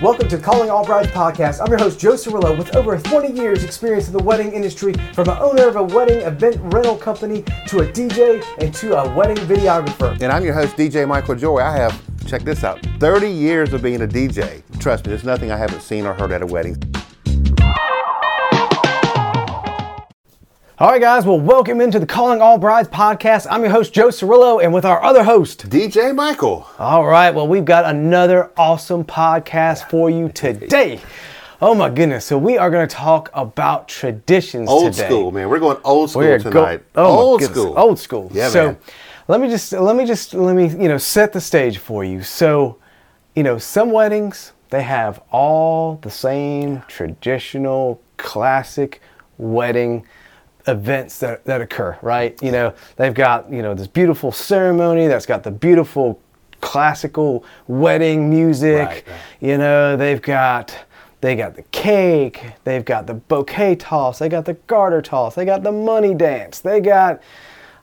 Welcome to Calling All Brides podcast. I'm your host, Joe Cirillo, with over 20 years' experience in the wedding industry, from an owner of a wedding event rental company to a DJ and to a wedding videographer. And I'm your host, DJ Michael Joye. I have, check this out, 30 years of being a DJ. Trust me, there's nothing I haven't seen or heard at a wedding. All right, guys, well, welcome into the Calling All Brides podcast. I'm your host, Joe Cirillo, and with our other host, DJ Michael. All right, well, we've got another awesome podcast for you today. Oh my goodness! So we are going to talk about traditions Old today. school, man. We're going old school We're go- tonight. oh old school. Old school. Yeah, so man. let me just let me just let me you know set the stage for you. So, you know, some weddings they have all the same traditional classic wedding events that, that occur, right? You know, they've got, you know, this beautiful ceremony that's got the beautiful classical wedding music. Right, right. You know, they've got they got the cake, they've got the bouquet toss, they got the garter toss, they got the money dance, they got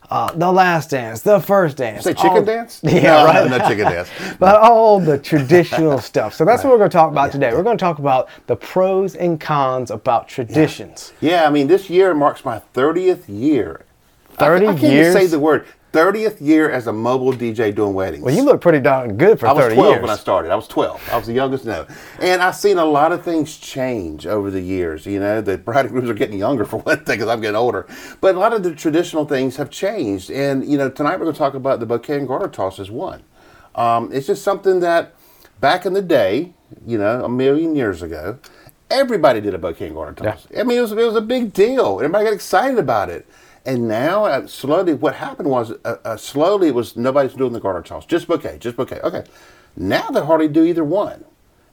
uh, the last dance, the first dance. Say chicken all- dance? Yeah, No, right. No, no chicken dance. But all the traditional stuff. So that's what we're going to talk about today. We're going to talk about the pros and cons about traditions. Yeah, I mean, this year marks my 30th year. I- 30 I, can't even years? say the word. 30th year as a mobile DJ doing weddings. Well, you look pretty darn good for 30 years. I was 30 12 years. when I started. I was 12. I was the youngest no. And I've seen a lot of things change over the years. You know, the bride and grooms are getting younger for one thing because I'm getting older. But a lot of the traditional things have changed. And, you know, tonight we're going to talk about the bouquet and garter toss as one. Um, it's just something that back in the day, you know, a million years ago, everybody did a bouquet and garter toss. I mean, it was, it was a big deal. Everybody got excited about it. And now, uh, slowly, what happened was, uh, uh, slowly, it was nobody's doing the garter toss, just bouquet, just bouquet. Okay, now they hardly do either one,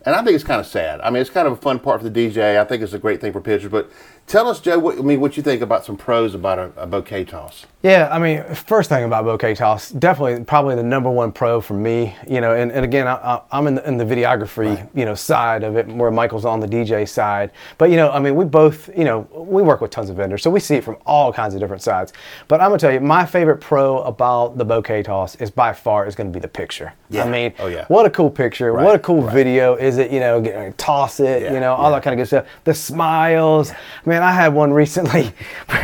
and I think it's kind of sad. I mean, it's kind of a fun part for the DJ. I think it's a great thing for pitchers, But tell us, Joe, what, I mean, what you think about some pros about a, a bouquet toss? Yeah, I mean, first thing about bouquet toss, definitely probably the number one pro for me. You know, and, and again, I, I, I'm in the, in the videography, you know, side of it, where Michael's on the DJ side. But you know, I mean, we both, you know, we work with tons of vendors, so we see it from all kinds of different sides. But I'm gonna tell you, my favorite pro about the bouquet toss is by far is gonna be the picture. Yeah. I mean, Oh, yeah. what a cool picture! what a cool right. video is it? You know, toss it, Yeah, you know, all yeah. that kind of good stuff. The smiles. Man, I had one recently.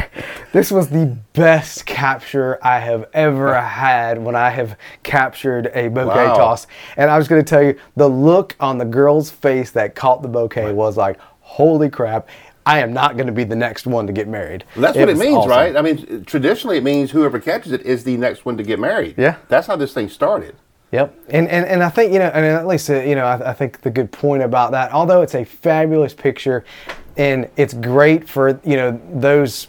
this was the best capture I have ever had when I have captured a bouquet Wow. toss. And I was going to tell you, the look on the girl's face that caught the bouquet was like, holy crap. I am not going to be the next one to get married. Well, that's what it means, awesome. right? I mean, traditionally, it means whoever catches it is the next one to get married. Yeah. that's how this thing started. Yep, and, and and I think you know, and at least uh, you know, I, I think the good point about that, although it's a fabulous picture, and it's great for you know those,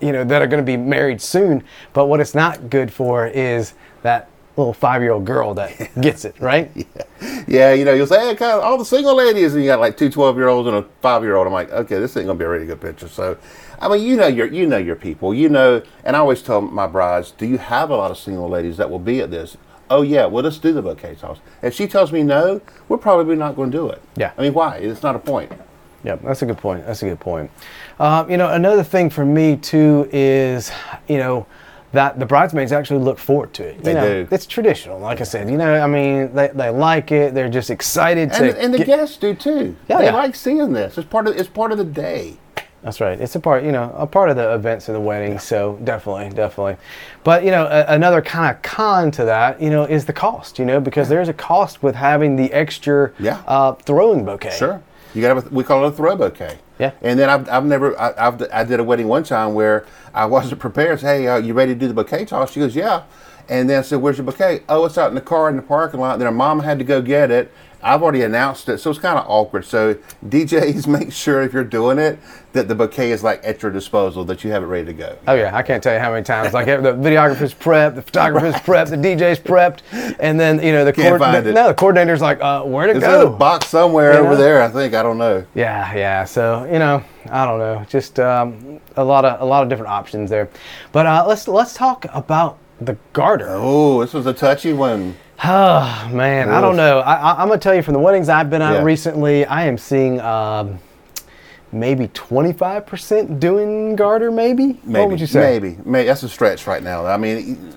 you know, that are going to be married soon. But what it's not good for is that little five-year-old girl that gets it right. Yeah, yeah you know, you'll say, hey, all the single ladies, and you got like two 12 year olds and a five year old. I'm like, okay, this ain't gonna be a really good picture. So, I mean, you know your, you know your people, you know, and I always tell my brides, do you have a lot of single ladies that will be at this? Oh yeah, well let's do the bouquet toss. If she tells me no, we're probably not going to do it. Yeah. I mean, why? It's not a point. Yep, that's a good point. That's a good point. Um, you know, another thing for me too is, you know, that the bridesmaids actually look forward to it. You They know, do. It's traditional, like I said. You know, I mean, they, they like it. They're just excited And, to. and the get- guests do too. Yeah, they yeah. like seeing this. It's part of it's part of the day. That's right. It's a part, you know, a part of the events of the wedding. So definitely, definitely. But you know, a, another kind of con to that, you know, is the cost. You know, because there's a cost with having the extra Yeah. uh, throwing bouquet. Sure. You got to, we call it a throw bouquet. Yeah. And then I've, I've never, I, I've, I did a wedding one time where I wasn't prepared. Say, hey, uh, you ready to do the bouquet toss? She goes, yeah. And then I said, where's your bouquet? Oh, it's out in the car in the parking lot. Then her mom had to go get it. I've already announced it, so it's kind of awkward. So DJs, make sure if you're doing it that the bouquet is like at your disposal, that you have it ready to go. Oh yeah, I can't tell you how many times. Like the videographer's prepped, the photographer's prepped, the DJ's prepped, and then you know the, Can't find the no, the coordinator's like, uh, where to It's go? in a box somewhere You over know? there. I think I don't know. Yeah, yeah. So you know, I don't know, just um, a lot of a lot of different options there. But uh, let's let's talk about the garter. Oh, this was a touchy one. Oh man, I don't know. I, I, I'm gonna tell you from the weddings I've been at Yeah. recently, I am seeing um, maybe 25% doing garter. Maybe. Maybe, What would you say? Maybe, maybe that's a stretch right now. I mean,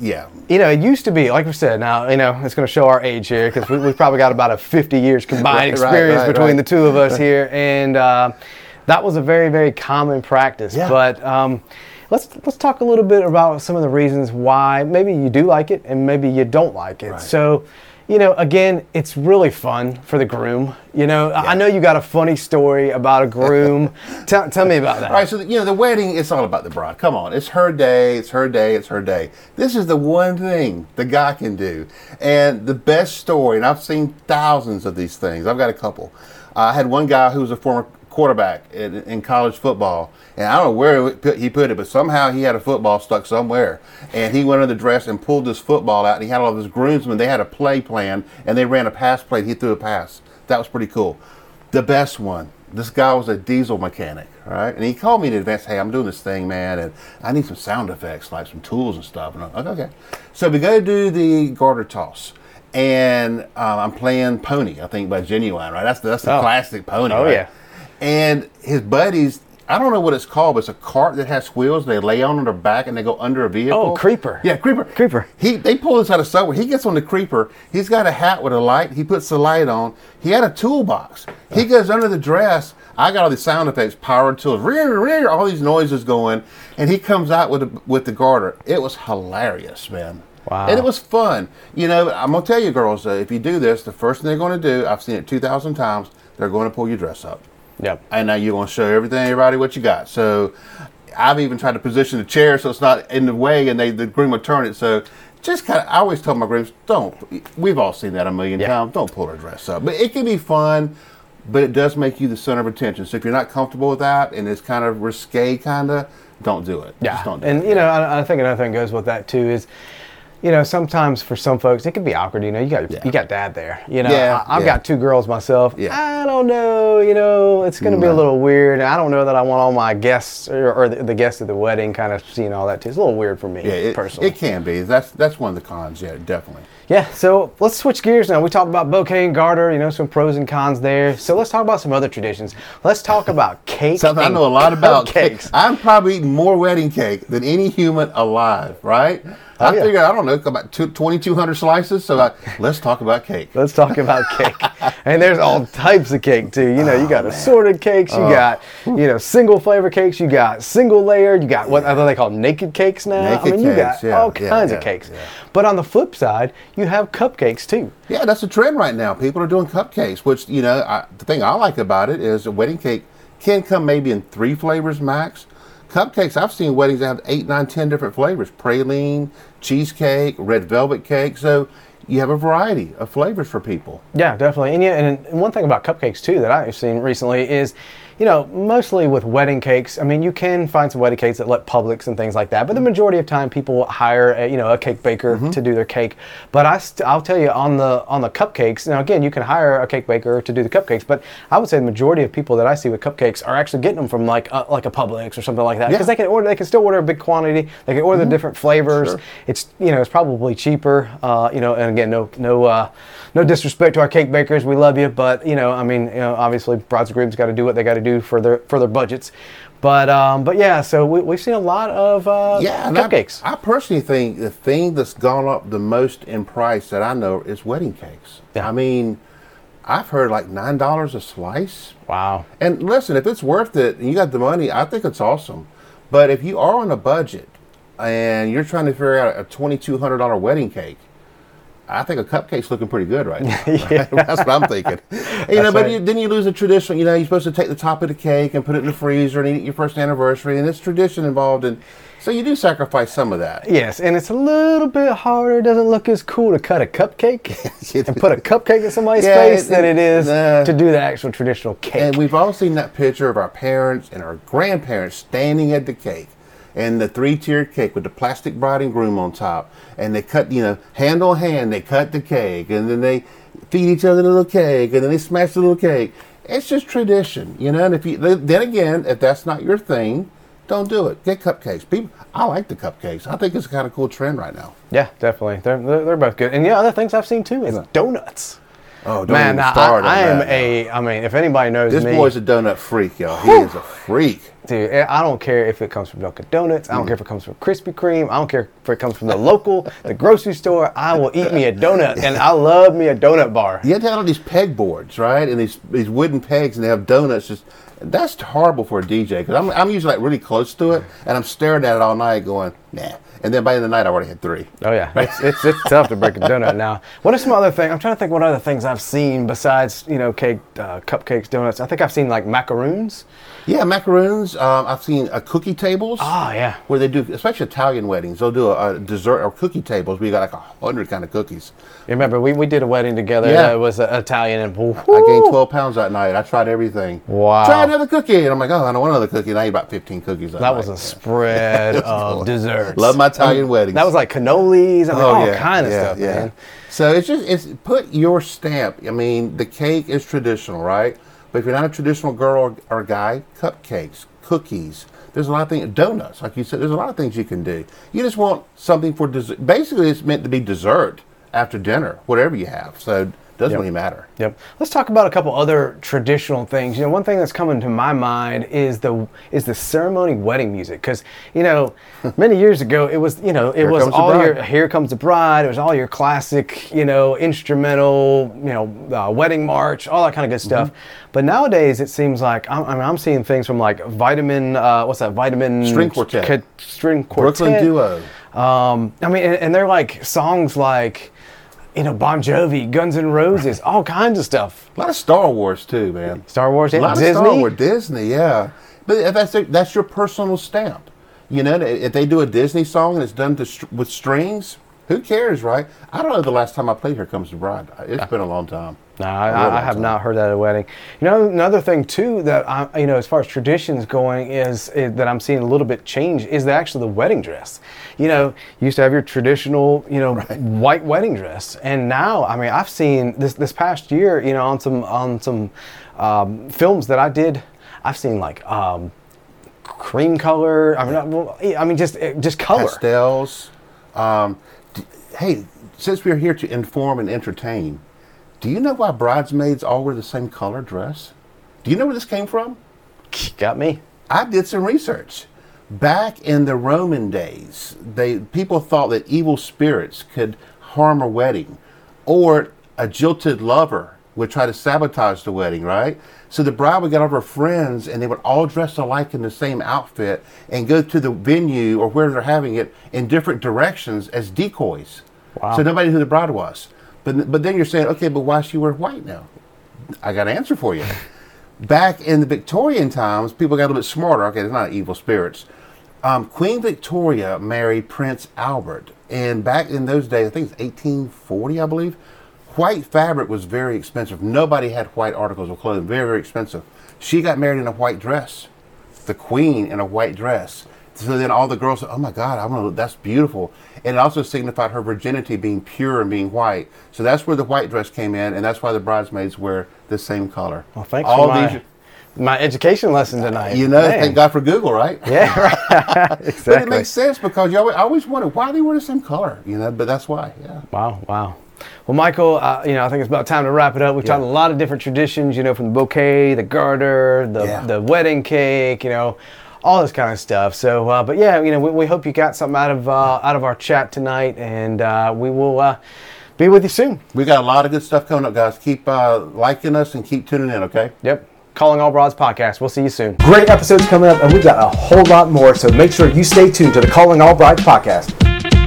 yeah. You know, it used to be, like we said, now, you know, it's going to show our age here because we, we've probably got about a 50 years combined Right, experience right, between right. the two of us here. And uh, that was a very, very common practice. Yeah. But um, let's, let's talk a little bit about some of the reasons why maybe you do like it and maybe you don't like it. Right. So, you know, again, it's really fun for the groom. You know, I I know you got a funny story about a groom. tell, tell me about that. All right, so the, you know the wedding. It's all about the bride. Come on, it's her day. It's her day. It's her day. This is the one thing the guy can do, and the best story. And I've seen thousands of these things. I've got a couple. I had one guy who was a former quarterback in, in college football, and I don't know where he put- he put it, but somehow he had a football stuck somewhere, and he went under the dress and pulled this football out, and he had all of his groomsmen. They had a play plan, and they ran a pass play. He threw a pass. That was pretty cool. The best one. This guy was a diesel mechanic, right? And he called me in advance. Hey, I'm doing this thing, man, and I need some sound effects, like some tools and stuff. And I'm like, okay. So we go do the garter toss, and um, I'm playing Pony, I think by Ginuwine, right? That's the, that's the Oh. classic Pony. Oh, right? yeah. And his buddies, I don't know what it's called, but it's a cart that has wheels. They lay on their back and they go under a vehicle. Oh, creeper. Yeah, creeper. Creeper. He they pull this out of somewhere. He gets on the creeper. He's got a hat with a light. He puts the light on. He had a toolbox. He goes under the dress. I got all these sound effects, power tools, rear, rear, all these noises going, and he comes out with the, with the garter. It was hilarious, man. Wow. And it was fun. You know, I'm gonna tell you, girls, uh, if you do this, the first thing they're going to do, I've seen it two thousand times. They're going to pull your dress up Yep. and now you're going to show everything, everybody, what you got. So I've even tried to position the chair so it's not in the way, and they the groom will turn it. So just kind of, I always tell my grooms, don't. We've all seen that a million Yeah. times. Don't pull her dress up, but it can be fun. But it does make you the center of attention. So if you're not comfortable with that, and it's kind of risque, kind of, don't do it. Yeah, Just don't do and it. you know, I, I think another thing goes with that too is, you know, sometimes for some folks it can be awkward. You know, you got Yeah. you got dad there. You know, Yeah, I, I've yeah. got two girls myself. I don't know. You know, it's going to be a little weird. I don't know that I want all my guests or, or the, the guests at the wedding kind of seeing all that too. It's a little weird for me yeah, it, personally. it can be. That's that's one of the cons. Yeah, definitely. Yeah, so let's switch gears now. We talked about bouquet and garter, you know, some pros and cons there. So let's talk about some other traditions. Let's talk about cake. Something I know a lot about cupcakes. cake. I'm probably eating more wedding cake than any human alive, right? Oh, I Oh, yeah. figure, I don't know, about 2,200 slices. So I, uh, let's talk about cake. Let's talk about cake. and there's all types of cake too. You know, you Oh, got assorted cakes, you oh. got, you know, single flavor cakes, you got single layered, you got what are they called naked cakes now? I Naked mean, you got yeah, all yeah, kinds of cakes. yeah. But on the flip side, you have cupcakes too. Yeah, that's a trend right now. People are doing cupcakes, which, you know, I, the thing I like about it is a wedding cake can come maybe in three flavors max. Cupcakes, I've seen weddings that have eight, nine, ten different flavors praline, cheesecake, red velvet cake. So you have a variety of flavors for people. Yeah, definitely. And yeah, and, one thing about cupcakes too that I've seen recently is, you know, mostly with wedding cakes. I mean, you can find some wedding cakes that let Publix and things like that, but the majority of time people hire, a, you know, a cake baker Mm-hmm. to do their cake. But I, st- I'll tell you on the on the cupcakes. Now again, you can hire a cake baker to do the cupcakes, but I would say the majority of people that I see with cupcakes are actually getting them from like a, like a Publix or something like that Yeah. Mm-hmm. because they can order, they can still order a big quantity. They can order the different flavors. Sure. It's you know it's probably cheaper. Uh, you know, and again, no no uh, no disrespect to our cake bakers, we love you, but you know, I mean, you know, obviously brides and grooms got to do what they got to do for their for their budgets. But um, but yeah, so we, we've seen a lot of uh, Yeah, and I- cupcakes. I, personally think the thing that's gone up the most in price that I know is wedding cakes. Yeah. I mean, I've heard like nine dollars a slice. wow. And listen, if it's worth it and you got the money, I think it's awesome. But if you are on a budget and you're trying to figure out a twenty two hundred dollar wedding cake, I think a cupcake's looking pretty good right now. right? That's what I'm thinking. You know, but right. you, then you lose the traditional. You know, you're supposed to take the top of the cake and put it in the freezer and eat it your first anniversary, and there's tradition involved, and so you do sacrifice some of that. Yes, and it's a little bit harder. It doesn't look as cool to cut a cupcake and put a cupcake in somebody's Yeah, face it- than it is nah. to do the actual traditional cake. And we've all seen that picture of our parents and our grandparents standing at the cake and the three tiered cake with the plastic bride and groom on top. And they cut, you know, hand on hand, they cut the cake and then they feed each other the little cake and then they smash the little cake. It's just tradition, you know. And if you, then again, if that's not your thing, don't do it. Get cupcakes. People, I like the cupcakes. I think it's a kind of cool trend right now. yeah, definitely. They're, they're, they're both good. And yeah, other things I've seen too is donuts. Oh, don't Man, even start I, I am that. a. I mean, if anybody knows This me, boy's a donut freak, y'all. He is a freak. dude, eh, I don't care if it comes from Dunkin' Donuts. I don't care if it comes from Krispy Kreme. I don't care if it comes from the local, the grocery store. I will eat me a donut, and I love me a donut bar. You have to have all these peg boards, right? And these these wooden pegs, and they have donuts. Just that's horrible for a DJ because I'm I'm usually like really close to it, and I'm staring at it all night, going nah. And then by the end of the night, I already had three. Oh yeah, it's, it's, it's tough to break a donut now. What are some other things? I'm trying to think what other things I've seen besides you know cake, uh, cupcakes, donuts. I think I've seen like macaroons. Yeah, macaroons. Um, I've seen uh, cookie tables. Ah, yeah. Where they do, especially Italian weddings, they'll do a, a dessert or cookie tables where you got like a hundred kind of cookies. You remember we, we did a wedding together. Yeah. it was uh, Italian and I gained 12 pounds that night. I tried everything. Wow. Try another cookie. And I'm like, oh, I don't want another cookie. And I ate about 15 cookies that, That was a spread of desserts. Love my Italian weddings. That was like cannolis. I mean, oh, all kind of stuff, man. So it's just it's put your stamp. I mean, the cake is traditional, right? But if you're not a traditional girl or, or guy, cupcakes, cookies. There's a lot of things. Donuts, like you said. There's a lot of things you can do. You just want something for dessert. Basically, it's meant to be dessert after dinner, whatever you have. So doesn't Yep. really matter. Yep. Let's talk about a couple other traditional things. You know, one thing that's coming to my mind is the is the ceremony wedding music because you know many years ago it was you know it Here was all your here comes the bride. It was all your classic you know instrumental you know uh, wedding march all that kind of good stuff. Mm-hmm. But nowadays it seems like I'm, I mean, I'm seeing things from like vitamin uh, what's that vitamin String quartet. Ca- string quartet Brooklyn Duo. um, I mean, and, and they're like songs like, you know, Bon Jovi, Guns N' Roses, all kinds of stuff. A lot of Star Wars too, man. Star Wars, A lot Disney. of Star Wars, Disney, yeah. But if that's their- that's your personal stamp. You know, if they do a Disney song and it's done to, with strings, who cares, right? I don't know the last time I played "Here Comes the Bride." It's been a long time. No, I, I, have time. not heard that at a wedding. You know, another thing too that I, you know, as far as traditions going, is, is that I'm seeing a little bit change is the, actually the wedding dress. You know, you used to have your traditional, you know, white wedding dress, and now, I mean, I've seen this this past year, you know, on some on some um, films that I did, I've seen like um, cream color. I mean, well, I mean, just just color. Pastels. Um, d- hey, since we're here to inform and entertain, do you know why bridesmaids all wear the same color dress? Do you know where this came from? Got me. I did some research. Back in the Roman days, they people thought that evil spirits could harm a wedding, or a jilted lover would try to sabotage the wedding, right? So the bride would get all of her friends, and they would all dress alike in the same outfit and go to the venue or where they're having it in different directions as decoys. Wow. So nobody knew who the bride was. But but then you're saying, okay, but why she wear white now? I got an answer for you. Back in the Victorian times, people got a little bit smarter. Okay, they're not evil spirits. Um, Queen Victoria married Prince Albert, and back in those days, I think it's 1840, I believe. White fabric was very expensive. Nobody had white articles of clothing. Very, very expensive. She got married in a white dress. The Queen in a white dress. So then all the girls said, "Oh my God, I want to. That's beautiful." And it also signified her virginity being pure and being white. So that's where the white dress came in, and that's why the bridesmaids wear the same color. Well, thanks all for my, these, my education lesson tonight. you know, Man. thank God for Google, right? Yeah, right. exactly. But it makes sense because you always, I always wondered why they wear the same color, you know. But that's why, yeah. Wow, wow. Well, Michael, uh, you know, I think it's about time to wrap it up. We've Yeah. talked a lot of different traditions, you know, from the bouquet, the garter, the, Yeah. the wedding cake, you know, all this kind of stuff. So, uh, but yeah, you know, we, we hope you got something out of uh, out of our chat tonight, and uh, we will uh, be with you soon. We got a lot of good stuff coming up, guys. Keep uh, liking us and keep tuning in, okay? Yep. Calling All Broads podcast. We'll see you soon. Great episodes coming up, and we've got a whole lot more. So make sure you stay tuned to the Calling All Brides podcast.